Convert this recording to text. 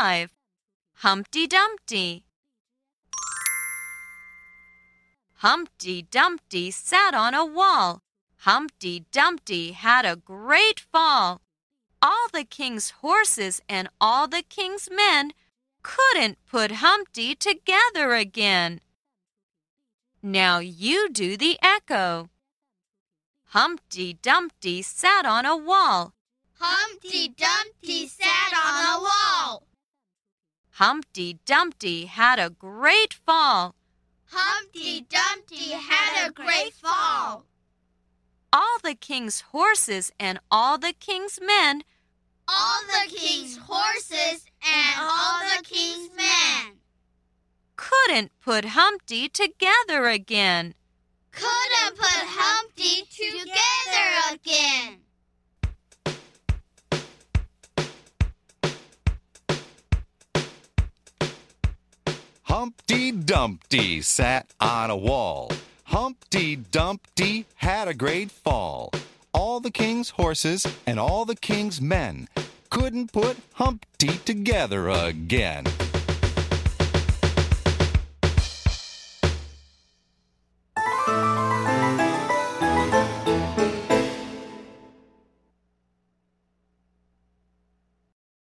5. Humpty Dumpty. Humpty Dumpty sat on a wall. Humpty Dumpty had a great fall. All the king's horses and all the king's men couldn't put Humpty together again. Now you do the echo. Humpty Dumpty sat on a wall. Humpty Dumpty Humpty Dumpty had a great fall. Humpty Dumpty had a great fall. All the king's horses and all the king's men all the king's horses and all the king's men couldn't put Humpty together again. Couldn't put Humpty Humpty Dumpty sat on a wall. Humpty Dumpty had a great fall. All the king's horses and all the king's men couldn't put Humpty together again.